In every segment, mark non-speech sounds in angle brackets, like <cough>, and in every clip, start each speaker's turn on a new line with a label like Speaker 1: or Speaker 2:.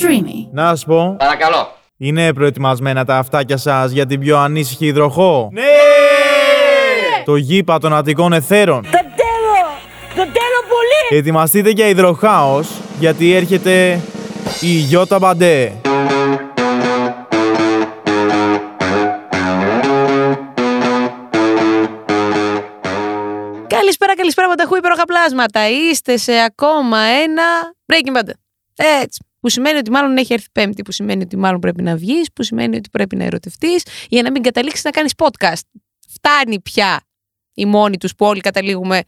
Speaker 1: Streamy.
Speaker 2: Να σου πω,
Speaker 3: Παρακαλώ.
Speaker 2: είναι προετοιμασμένα τα αυτάκια σας για την πιο ανήσυχη υδροχό; Ναι! Το γήπα των Αττικών Εθέρων.
Speaker 4: Το τέλο! Το τέλο πολύ!
Speaker 2: Ετοιμαστείτε για υδροχάος, γιατί έρχεται η Γιώτα Μπαντέ.
Speaker 5: Καλησπέρα, καλησπέρα, Πανταχού, υπέροχα πλάσματα. Είστε σε ακόμα ένα Breaking Bad. Έτσι. Που σημαίνει ότι μάλλον έχει έρθει Πέμπτη, που σημαίνει ότι μάλλον πρέπει να βγεις, που σημαίνει ότι πρέπει να ερωτευτείς, για να μην καταλήξεις να κάνεις podcast. Φτάνει πια οι μόνοι τους που όλοι καταλήγουμε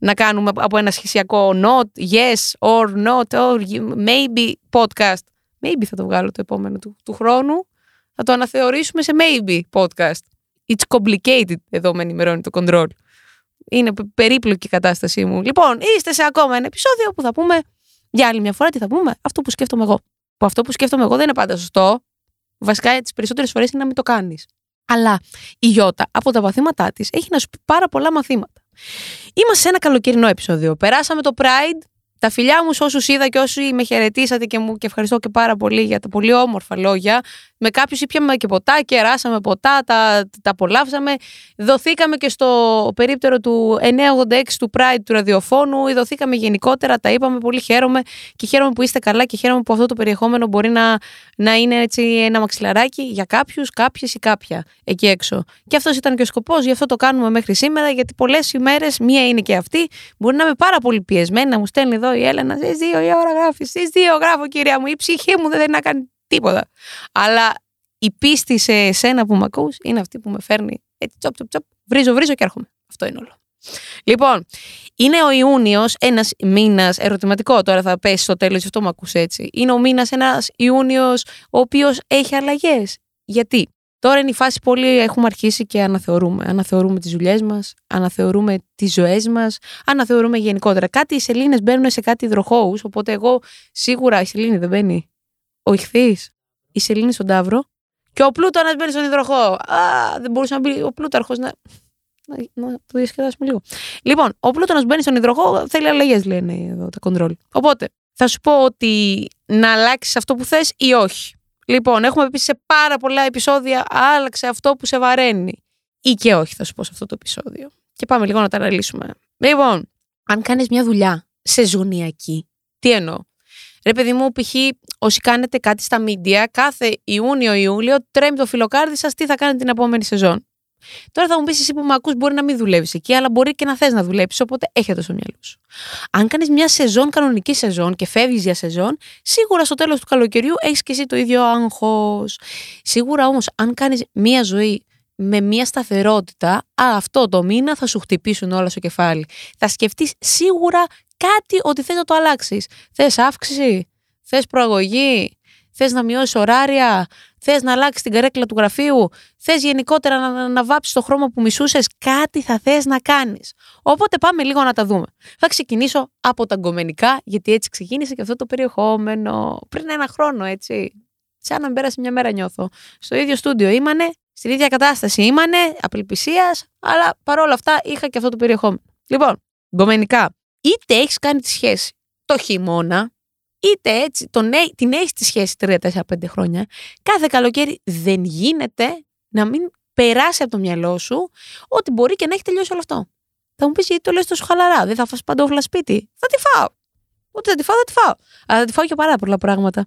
Speaker 5: να κάνουμε από ένα σχεσιακό not, yes, or not, or maybe podcast. Maybe θα το βγάλω το επόμενο του, του χρόνου. Θα το αναθεωρήσουμε σε maybe podcast. It's complicated, εδώ με ενημερώνει το control. Είναι πε- περίπλοκη η κατάστασή μου. Λοιπόν, είστε σε ακόμα ένα επεισόδιο που θα πούμε για άλλη μια φορά τι θα πούμε; Αυτό που σκέφτομαι εγώ. Που αυτό που σκέφτομαι εγώ δεν είναι πάντα σωστό. Βασικά, τις περισσότερες φορές είναι να μην το κάνεις. Αλλά η Γιώτα από τα μαθήματά της έχει να σου πει πάρα πολλά μαθήματα. Είμαστε σε ένα καλοκαιρινό επεισόδιο. Περάσαμε το Pride. Τα φιλιά μου σε όσους είδα και όσοι με χαιρετήσατε και μου και ευχαριστώ και πάρα πολύ για τα πολύ όμορφα λόγια. Με κάποιους ήπιαμε και ποτά, κεράσαμε ποτά, τα, τα απολαύσαμε. Δοθήκαμε και στο περίπτερο του 986 του Pride του ραδιοφώνου. Δοθήκαμε γενικότερα, τα είπαμε. Πολύ χαίρομαι και χαίρομαι που είστε καλά και χαίρομαι που αυτό το περιεχόμενο μπορεί να, να είναι έτσι ένα μαξιλαράκι για κάποιους, κάποιες ή κάποια εκεί έξω. Και αυτός ήταν και ο σκοπός, γι' αυτό το κάνουμε μέχρι σήμερα, γιατί πολλές ημέρες, μία είναι και αυτή, μπορεί να είμαι πάρα πολύ πιεσμένη, να μου στέλνει εδώ η Έλενα, στι δύο η ώρα γράφεις, στι δύο γράφω κυρία μου, η ψυχή μου δεν θέλει να κάνει τίποτα. Αλλά η πίστη σε εσένα που με ακούς είναι αυτή που με φέρνει έτσι τσοπ τσοπ τσοπ, βρίζω βρίζω και έρχομαι. Αυτό είναι όλο. Λοιπόν, είναι ο Ιούνιος, ένας μήνας ερωτηματικό. Τώρα θα πέσεις στο τέλος, γι' αυτό μου ακούς έτσι. Είναι ο μήνας ένας Ιούνιος, ο οποίος έχει αλλαγές. Γιατί; Τώρα είναι η φάση πολύ. Έχουμε αρχίσει και αναθεωρούμε. Αναθεωρούμε τις δουλειές μας, αναθεωρούμε τις ζωές μας, αναθεωρούμε γενικότερα. Κάτι οι σελήνες μπαίνουν σε κάτι υδροχώου. Οπότε εγώ σίγουρα η σελήνη δεν μπαίνει. Ο ηχθή, η σελήνη στον Ταύρο. Και ο Πλούτονα μπαίνει στον υδροχό. Α, δεν μπορούσε να μπει ο Πλούταρχος να. Να, να το διασκεδάσουμε λίγο. Λοιπόν, ο Πλούτονα μπαίνει στον υδροχό, θέλει αλλαγές, λένε εδώ τα κοντρόλ. Οπότε, θα σου πω ότι να αλλάξεις αυτό που θες ή όχι. Λοιπόν, έχουμε πει σε πάρα πολλά επεισόδια, άλλαξε αυτό που σε βαραίνει. Ή και όχι, θα σου πω σε αυτό το επεισόδιο. Και πάμε λίγο να τα αναλύσουμε. Λοιπόν, αν κάνεις μια δουλειά σεζονιακή, τι εννοώ; Ρε παιδί μου, π.χ. όσοι κάνετε κάτι στα media, κάθε Ιούνιο-Ιούλιο τρέμει το φιλοκάρδι σας τι θα κάνετε την επόμενη σεζόν; Τώρα θα μου πεις εσύ που με ακούς μπορεί να μην δουλεύεις εκεί, αλλά μπορεί και να θες να δουλέψεις, οπότε έχετε στο μυαλό σου. Αν κάνεις μια σεζόν, κανονική σεζόν και φεύγεις για σεζόν, σίγουρα στο τέλος του καλοκαιριού έχεις και εσύ το ίδιο άγχος. Σίγουρα όμως, αν κάνεις μια ζωή με μια σταθερότητα, α, αυτό το μήνα θα σου χτυπήσουν όλα στο κεφάλι. Θα σκεφτείς σίγουρα κάτι ότι θες να το αλλάξεις. Θες αύξηση, θες προαγωγή, θες να μειώσεις ωράρια, θες να αλλάξεις την καρέκλα του γραφείου, θες γενικότερα να, να, να βάψεις το χρώμα που μισούσες, κάτι θα θες να κάνεις. Οπότε πάμε λίγο να τα δούμε. Θα ξεκινήσω από τα γκομενικά, γιατί έτσι ξεκίνησε και αυτό το περιεχόμενο. Πριν ένα χρόνο, έτσι. Σαν να μην πέρασε μια μέρα, νιώθω. Στο ίδιο στούντιο ήμανε, στην ίδια κατάσταση ήμανε, απελπισίας, αλλά παρόλα αυτά είχα και αυτό το περιεχόμενο. Λοιπόν, γκομενικά. Είτε έχεις κάνει τη σχέση το χειμώνα, είτε έτσι τον, έ- την έχει τη σχέση 3-4-5 χρόνια, κάθε καλοκαίρι δεν γίνεται να μην περάσει από το μυαλό σου ότι μπορεί και να έχει τελειώσει όλο αυτό. Θα μου πεις γιατί το λες τόσο χαλαρά, δεν θα φας παντόφλα σπίτι; Θα τη φάω. Ούτε θα τη φάω, θα τη φάω. Αλλά θα τη φάω και πάρα πολλά πράγματα.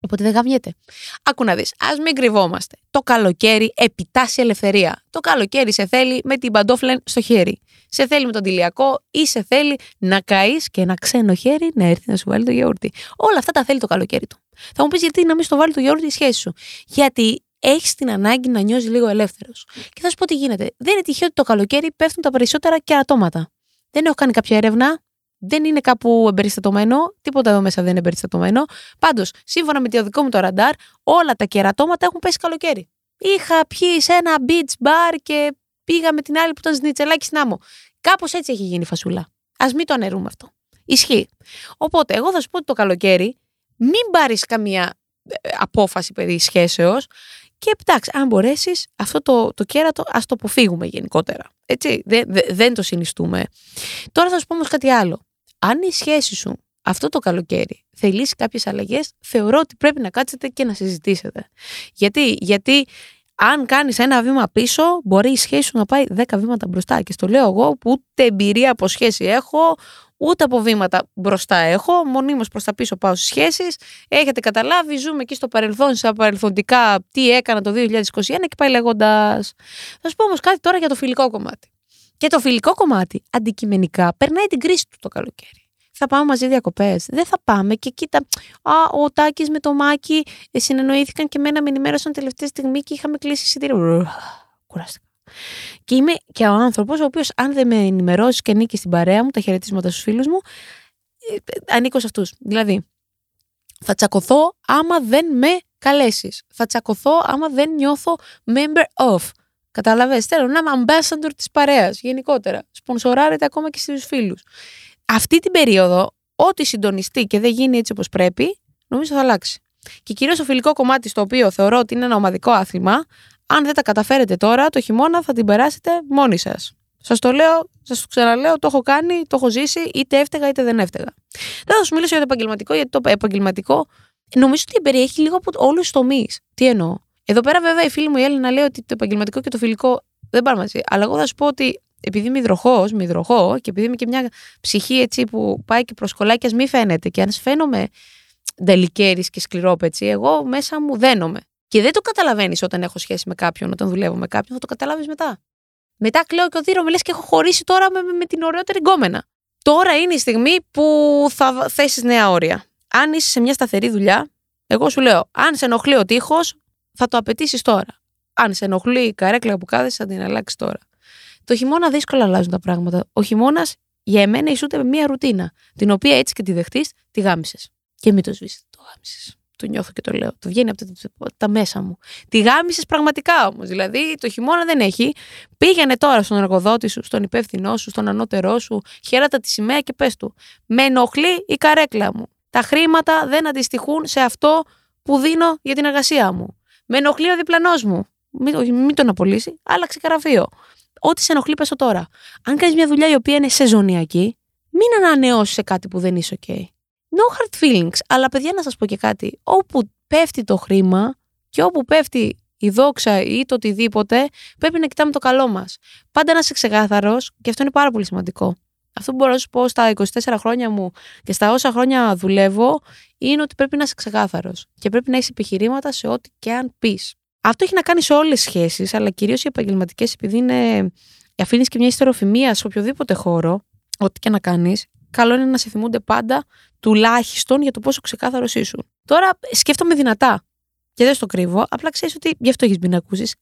Speaker 5: Οπότε δεν γαμιέται. Άκου να δεις, ας μην κρυβόμαστε. Το καλοκαίρι επιτάσσει ελευθερία. Το καλοκαίρι σε θέλει με την παντόφλα στο χέρι. Σε θέλει με τον τηλιακό ή σε θέλει να καείς και ένα ξένο χέρι να έρθει να σου βάλει το γιαούρτι. Όλα αυτά τα θέλει το καλοκαίρι του. Θα μου πεις γιατί να μην στο βάλει το γιαούρτι η σχέση σου. Γιατί έχεις την ανάγκη να νιώσει λίγο ελεύθερος. Και θα σου πω τι γίνεται. Δεν είναι τυχαίο ότι το καλοκαίρι πέφτουν τα περισσότερα κερατώματα. Δεν έχω κάνει κάποια έρευνα. Δεν είναι κάπου εμπεριστατωμένο. Τίποτα εδώ μέσα δεν είναι εμπεριστατωμένο. Πάντως, σύμφωνα με το δικό μου το ραντάρ, όλα τα κερατώματα έχουν πέσει καλοκαίρι. Είχα πιει σε ένα beach bar και πήγα με την άλλη που ήταν σνιτσελάκι στην άμμο. Κάπως έτσι έχει γίνει η φασούλα. Α μην το αναιρούμε αυτό. Ισχύει. Οπότε, εγώ θα σου πω ότι το καλοκαίρι μην πάρεις καμία ε, απόφαση περί σχέσεως και εντάξει, αν μπορέσεις, αυτό το, το κέρατο ας το αποφύγουμε γενικότερα. Έτσι, δεν, δεν, δεν το συνιστούμε. Τώρα θα σου πω όμως κάτι άλλο. Αν η σχέση σου αυτό το καλοκαίρι θελήσει κάποιες αλλαγές, θεωρώ ότι πρέπει να κάτσετε και να συζητήσετε. Γιατί, Γιατί αν κάνεις ένα βήμα πίσω, μπορεί η σχέση σου να πάει 10 βήματα μπροστά. Και στο λέω εγώ που ούτε εμπειρία από σχέση έχω, ούτε από βήματα μπροστά έχω. Μονίμως προς τα πίσω πάω στις σχέσεις. Έχετε καταλάβει, ζούμε εκεί στο παρελθόν, στα παρελθοντικά, τι έκανα το 2021 και πάει λέγοντας. Θα σου πω όμως κάτι τώρα για το φιλικό κομμάτι. Και το φιλικό κομμάτι αντικειμενικά περνάει την κρίση του το καλοκαίρι θα πάμε μαζί διακοπές. Δεν θα πάμε. Και κοίτα, α, ο Τάκης με το Μάκη ε, συνεννοήθηκαν και μένα με ενημέρωσαν τελευταία στιγμή και είχαμε κλείσει εισιτήριο. Κουράστηκα. Και είμαι και ο άνθρωπος ο οποίος, αν δεν με ενημερώσεις και ανήκει στην παρέα μου, τα χαιρετίσματα στους φίλους μου, ε, ε, ανήκω σε αυτούς. Δηλαδή, θα τσακωθώ άμα δεν με καλέσεις. Θα τσακωθώ άμα δεν νιώθω member of. Κατάλαβες; Θέλω να είμαι ambassador της παρέας γενικότερα. Σπονσοράρετε ακόμα και στους φίλους αυτή την περίοδο, ό,τι συντονιστεί και δεν γίνει έτσι όπως πρέπει, νομίζω θα αλλάξει. Και κυρίως το φιλικό κομμάτι, στο οποίο θεωρώ ότι είναι ένα ομαδικό άθλημα, αν δεν τα καταφέρετε τώρα, το χειμώνα θα την περάσετε μόνοι σας. Σας το λέω, σας το ξαναλέω, το έχω κάνει, το έχω ζήσει, είτε έφταιγα είτε δεν έφταιγα. Δεν θα σου μιλήσω για το επαγγελματικό, γιατί το επαγγελματικό νομίζω ότι περιέχει λίγο από όλους τους τομείς. Τι εννοώ. Εδώ πέρα, βέβαια, η φίλη μου η Έλληνα λέει ότι το επαγγελματικό και το φιλικό δεν πάνε μαζί. Αλλά εγώ θα σου πω ότι επειδή είμαι υδροχός, με υδροχό και επειδή είμαι και μια ψυχή έτσι που πάει και προσκολάει και ας μην φαίνεται και αν φαίνομαι ντελικέρης και σκληρόπετσι, εγώ μέσα μου δένομαι. Και δεν το καταλαβαίνεις όταν έχω σχέση με κάποιον, όταν δουλεύω με κάποιον, θα το καταλάβεις μετά. Μετά κλαίω και οδύρω, με λες και έχω χωρίσει τώρα με, με, την ωραιότερη γκόμενα. Τώρα είναι η στιγμή που θα θέσεις νέα όρια. Αν είσαι σε μια σταθερή δουλειά, εγώ σου λέω, αν σε ενοχλεί ο τείχος, θα το απαιτήσεις τώρα. Αν σε ενοχλεί η καρέκλα που κάθεσαι, θα την αλλάξεις τώρα. Το χειμώνα δύσκολα αλλάζουν τα πράγματα. Ο χειμώνας για μένα ισούται με μια ρουτίνα, την οποία έτσι και τη δεχτείς, τη γάμισες. Και μην το σβήσει. Το γάμισες. Το νιώθω και το λέω. Το βγαίνει από τα, μέσα μου. Τη γάμισες πραγματικά όμως. Δηλαδή το χειμώνα δεν έχει. Πήγαινε τώρα στον εργοδότη σου, στον υπεύθυνό σου, στον ανώτερό σου, χαίρατα τη σημαία και πες του. Με ενοχλεί η καρέκλα μου. Τα χρήματα δεν αντιστοιχούν σε αυτό που δίνω για την εργασία μου. Με ενοχλεί ο διπλανός μου. Μην, μην τον απολύσει, άλλαξε γραφείο. Ό,τι σε ενοχλεί, πέσω τώρα. Αν κάνεις μια δουλειά η οποία είναι σεζονιακή, μην ανανεώσεις σε κάτι που δεν είσαι OK. No hard feelings. Αλλά παιδιά, να σας πω και κάτι. Όπου πέφτει το χρήμα και όπου πέφτει η δόξα ή το οτιδήποτε, πρέπει να κοιτάμε το καλό μας. Πάντα να είσαι ξεκάθαρος και αυτό είναι πάρα πολύ σημαντικό. Αυτό που μπορώ να σου πω στα 24 χρόνια μου και στα όσα χρόνια δουλεύω είναι ότι πρέπει να είσαι ξεκάθαρος και πρέπει να έχεις επιχειρήματα σε ό,τι και αν πεις. Αυτό έχει να κάνει σε όλες τις σχέσεις, αλλά κυρίως οι επαγγελματικές, επειδή είναι. Αφήνεις και μια ιστεροφημία σε οποιοδήποτε χώρο, ό,τι και να κάνεις, καλό είναι να σε θυμούνται πάντα τουλάχιστον για το πόσο ξεκάθαρος ήσουν. Τώρα σκέφτομαι δυνατά και δεν στο κρύβω, απλά ξέρεις ότι γι' αυτό έχεις μπει να ακούσεις.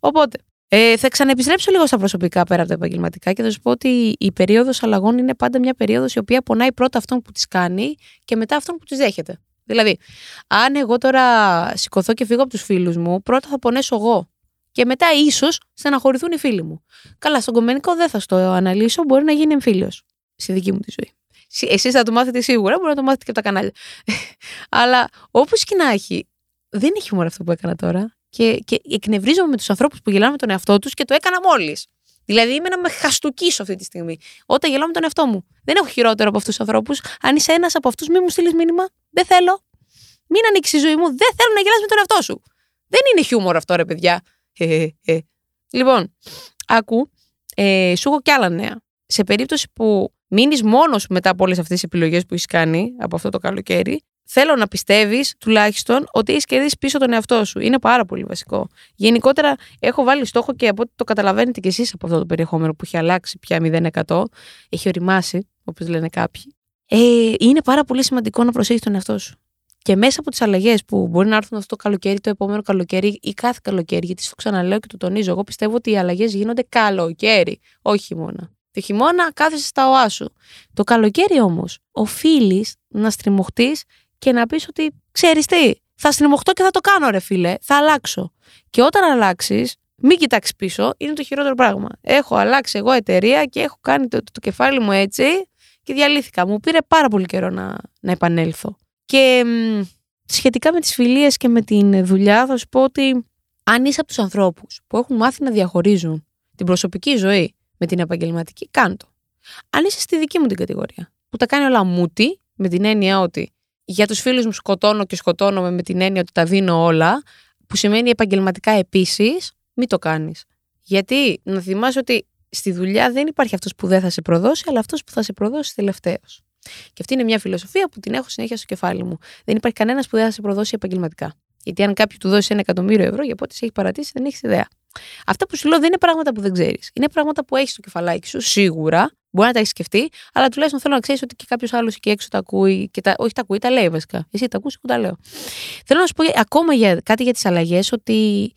Speaker 5: Οπότε, ε, θα ξαναεπιστρέψω λίγο στα προσωπικά πέρα από τα επαγγελματικά και θα σου πω ότι η περίοδος αλλαγών είναι πάντα μια περίοδος η οποία πονάει πρώτα αυτόν που της κάνει και μετά αυτόν που της δέχεται. Δηλαδή, αν εγώ τώρα σηκωθώ και φύγω από τους φίλους μου, πρώτα θα πονέσω εγώ. Και μετά ίσως στεναχωρηθούν οι φίλοι μου. Καλά, στον κομμενικό δεν θα στο αναλύσω, μπορεί να γίνει εμφύλιος στη δική μου τη ζωή. Εσείς θα το μάθετε σίγουρα, μπορεί να το μάθετε και από τα κανάλια. <laughs> Αλλά όπως και να έχει, δεν έχει χιούμορ αυτό που έκανα τώρα. Και, και εκνευρίζομαι με τους ανθρώπους που γελάνε με τον εαυτό τους και το έκανα μόλις. Δηλαδή είμαι να με χαστοκίσω αυτή τη στιγμή. Όταν γελάω με τον εαυτό μου. Δεν έχω χειρότερο από αυτούς τους ανθρώπους. Αν είσαι ένας από αυτούς, μην μου στείλεις μήνυμα. Δεν θέλω. Μην ανοίξεις η ζωή μου. Δεν θέλω να γελάσει με τον εαυτό σου. Δεν είναι χιούμορ αυτό, ρε παιδιά. λοιπόν, άκου, ε, σου έχω κι άλλα νέα. Σε περίπτωση που μείνεις μόνος μετά από όλες αυτές τις επιλογές που έχεις κάνει από αυτό το καλοκαίρι, θέλω να πιστεύεις τουλάχιστον ότι έχεις κερδίσει πίσω τον εαυτό σου. Είναι πάρα πολύ βασικό. Γενικότερα, έχω βάλει στόχο και από ό,τι το καταλαβαίνετε κι εσείς από αυτό το περιεχόμενο που έχει αλλάξει πια 0%, έχει οριμάσει, όπως λένε κάποιοι. Ε, είναι πάρα πολύ σημαντικό να προσέχεις τον εαυτό σου. Και μέσα από τις αλλαγές που μπορεί να έρθουν αυτό το καλοκαίρι, το επόμενο καλοκαίρι ή κάθε καλοκαίρι, γιατί στο ξαναλέω και το τονίζω, εγώ πιστεύω ότι οι αλλαγές γίνονται καλοκαίρι, όχι χειμώνα. Το χειμώνα κάθεσαι στα οά σου. Το καλοκαίρι όμως οφείλεις να στριμωχτείς και να πεις ότι ξέρεις τι, θα στριμωχτώ και θα το κάνω, ρε φίλε. Θα αλλάξω. Και όταν αλλάξεις, μην κοιτάξεις πίσω, είναι το χειρότερο πράγμα. Έχω αλλάξει εγώ εταιρεία και έχω κάνει το, το, κεφάλι μου έτσι και διαλύθηκα. Μου πήρε πάρα πολύ καιρό να, να επανέλθω. Και μ, σχετικά με τις φιλίες και με την δουλειά θα σου πω ότι αν είσαι από τους ανθρώπους που έχουν μάθει να διαχωρίζουν την προσωπική ζωή με την επαγγελματική, κάντο. Αν είσαι στη δική μου την κατηγορία, που τα κάνει όλα μούτι Με την έννοια ότι για τους φίλους μου σκοτώνω και σκοτώνομαι με την έννοια ότι τα δίνω όλα, που σημαίνει επαγγελματικά επίσης, μην το κάνεις. Γιατί να θυμάσαι ότι στη δουλειά δεν υπάρχει αυτός που δεν θα σε προδώσει, αλλά αυτός που θα σε προδώσει τελευταίος. Και αυτή είναι μια φιλοσοφία που την έχω συνέχεια στο κεφάλι μου. Δεν υπάρχει κανένας που δεν θα σε προδώσει επαγγελματικά. Γιατί αν κάποιο του δώσει ένα εκατομμύριο ευρώ, για πότε σε έχει παρατήσει, δεν έχεις ιδέα. Αυτά που σου λέω δεν είναι πράγματα που δεν ξέρεις. Είναι πράγματα που έχεις στο κεφαλάκι σου, σίγουρα. Μπορεί να τα έχεις σκεφτεί, αλλά τουλάχιστον θέλω να ξέρεις ότι και κάποιος άλλος εκεί έξω τα ακούει. Και τα, όχι τα ακούει, τα λέει βασικά. Εσύ τα ακούς, εγώ τα λέω. Θέλω να σου πω ακόμα για, κάτι για τις αλλαγές, ότι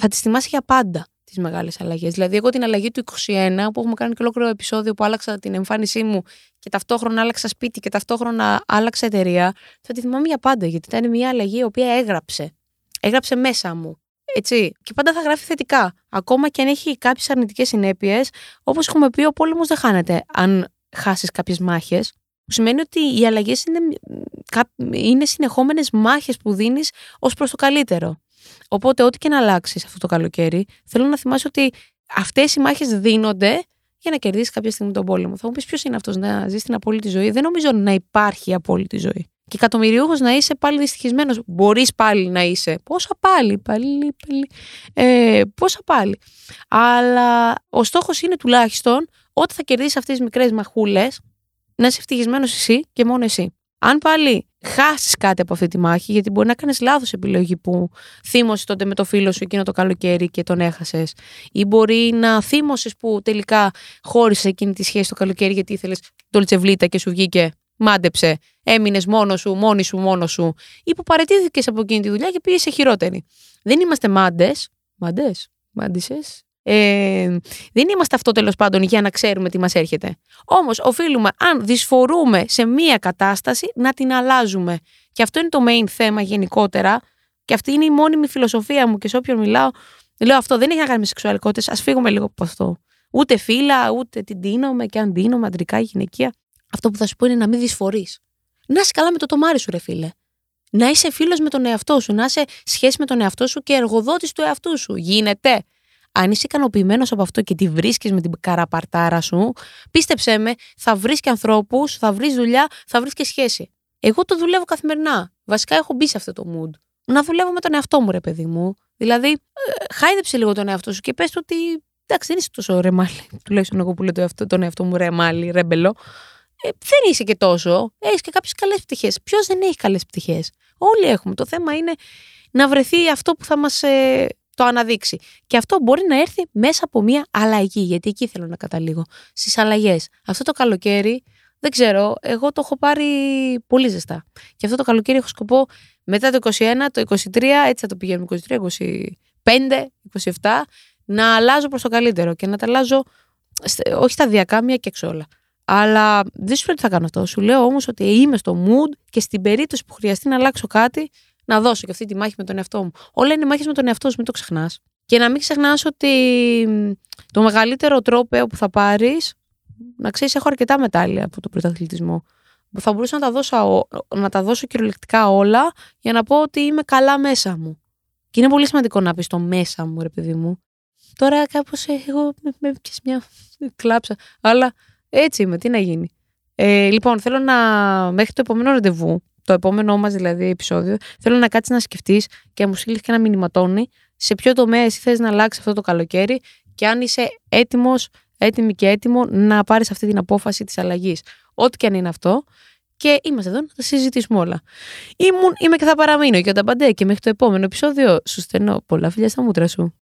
Speaker 5: θα τις θυμάσαι για πάντα τις μεγάλες αλλαγές. Δηλαδή, εγώ την αλλαγή του 21, που έχουμε κάνει και ολόκληρο επεισόδιο που άλλαξα την εμφάνισή μου και ταυτόχρονα άλλαξα σπίτι και ταυτόχρονα άλλαξα εταιρεία, θα τη θυμάμαι για πάντα, γιατί ήταν μια αλλαγή η οποία έγραψε. Έγραψε μέσα μου. Έτσι. Και πάντα θα γράφει θετικά. Ακόμα και αν έχει κάποιες αρνητικές συνέπειες, όπως έχουμε πει, ο πόλεμος δεν χάνεται αν χάσεις κάποιες μάχες. Που σημαίνει ότι οι αλλαγές είναι, είναι συνεχόμενες μάχες που δίνεις ως προς το καλύτερο. Οπότε, ό,τι και να αλλάξεις αυτό το καλοκαίρι, θέλω να θυμάσαι ότι αυτές οι μάχες δίνονται για να κερδίσεις κάποια στιγμή τον πόλεμο. Θα μου πεις ποιος είναι αυτός να ζεις την απόλυτη ζωή. Δεν νομίζω να υπάρχει απόλυτη ζωή. Και εκατομμυριούχος να είσαι πάλι δυστυχισμένος. Μπορείς πάλι να είσαι. Πόσα πάλι, πάλι, πάλι. Ε, πόσα πάλι. Αλλά ο στόχος είναι τουλάχιστον όταν θα κερδίσεις αυτές τις μικρές μαχούλες να είσαι ευτυχισμένος εσύ και μόνο εσύ. Αν πάλι χάσεις κάτι από αυτή τη μάχη, γιατί μπορεί να κάνεις λάθος επιλογή που θύμωσες τότε με το φίλο σου εκείνο το καλοκαίρι και τον έχασες, ή μπορεί να θύμωσες που τελικά χώρισες εκείνη τη σχέση το καλοκαίρι γιατί ήθελες το λτσεβλίτα και σου βγήκε, μάντεψε, έμεινες μόνος σου, μόνη σου, μόνος σου, ή που παρετήθηκες από εκείνη τη δουλειά και πήγες σε χειρότερη. Δεν είμαστε μάντες. Μάντες, μάντισε, ε, δεν είμαστε αυτό τέλος πάντων για να ξέρουμε τι μας έρχεται. Όμως, οφείλουμε, αν δυσφορούμε σε μία κατάσταση, να την αλλάζουμε. Και αυτό είναι το main θέμα γενικότερα. Και αυτή είναι η μόνιμη φιλοσοφία μου. Και σε όποιον μιλάω, λέω αυτό δεν έχει να κάνει με σεξουαλικότητες. Α φύγουμε λίγο από αυτό. Ούτε φύλλα, ούτε την δίνομαι και αν δίνομαι, αντρικά ή γυναικεία. Αυτό που θα σου πω είναι να μην δυσφορείς. Να είσαι καλά με το τομάρι σου, ρε φίλε. Να είσαι φίλος με τον εαυτό σου. Να είσαι σχέση με τον εαυτό σου και εργοδότης του εαυτού σου. Γίνεται αν είσαι ικανοποιημένος από αυτό και τη βρίσκεις με την καραπαρτάρα σου, πίστεψέ με, θα βρεις και ανθρώπους, θα βρεις δουλειά, θα βρεις και σχέση. Εγώ το δουλεύω καθημερινά. Βασικά έχω μπει σε αυτό το mood. Να δουλεύω με τον εαυτό μου, ρε παιδί μου. Δηλαδή, ε, χάιδεψε λίγο τον εαυτό σου και πες ότι εντάξει, δεν είσαι τόσο ρεμάλι. <laughs> Τουλάχιστον εγώ που λέω τον εαυτό μου ρεμάλι, ρέμπελο. Ε, δεν είσαι και τόσο. Έχεις και κάποιες καλές πτυχές. Ποιος δεν έχει καλές πτυχές; Όλοι έχουμε. Το θέμα είναι να βρεθεί αυτό που θα μας ε, το αναδείξει. Και αυτό μπορεί να έρθει μέσα από μια αλλαγή, γιατί εκεί θέλω να καταλήγω. Στις αλλαγές. Αυτό το καλοκαίρι, δεν ξέρω, εγώ το έχω πάρει πολύ ζεστά. Και αυτό το καλοκαίρι έχω σκοπό μετά το 21, το 23, έτσι θα το πηγαίνουμε, 23, 25, 27, να αλλάζω προς το καλύτερο και να τα αλλάζω όχι σταδιακά, μία και εξ όλα. Αλλά δεν σου λέω τι θα κάνω αυτό. Σου λέω όμως ότι είμαι στο mood και στην περίπτωση που χρειαστεί να αλλάξω κάτι, να δώσω και αυτή τη μάχη με τον εαυτό μου. Όλα είναι μάχες με τον εαυτό σου, μην το ξεχνάς. Και να μην ξεχνάς ότι το μεγαλύτερο τρόπο που θα πάρεις, να ξέρεις, έχω αρκετά μετάλλια από το πρωταθλητισμό. Θα μπορούσα να τα, δώσω, να τα δώσω κυριολεκτικά όλα για να πω ότι είμαι καλά μέσα μου. Και είναι πολύ σημαντικό να πεις το μέσα μου, ρε παιδί μου. Τώρα κάπως ε, εγώ με, με μια κλάψα. Αλλά έτσι είμαι, τι να γίνει. Ε, λοιπόν, θέλω να μέχρι το επόμενο ραντεβού το επόμενό μας δηλαδή επεισόδιο, θέλω να κάτσεις να σκεφτείς και να μου στείλεις και ένα μηνυματόνι σε ποιο τομέα εσύ θες να αλλάξεις αυτό το καλοκαίρι και αν είσαι έτοιμος, έτοιμη και έτοιμο να πάρεις αυτή την απόφαση της αλλαγής. Ό,τι και αν είναι αυτό. Και είμαστε εδώ να τα συζητήσουμε όλα. Ήμουν, είμαι και θα παραμείνω και όταν παντέ και μέχρι το επόμενο επεισόδιο σου στενώ πολλά φιλιά στα μούτρα σου.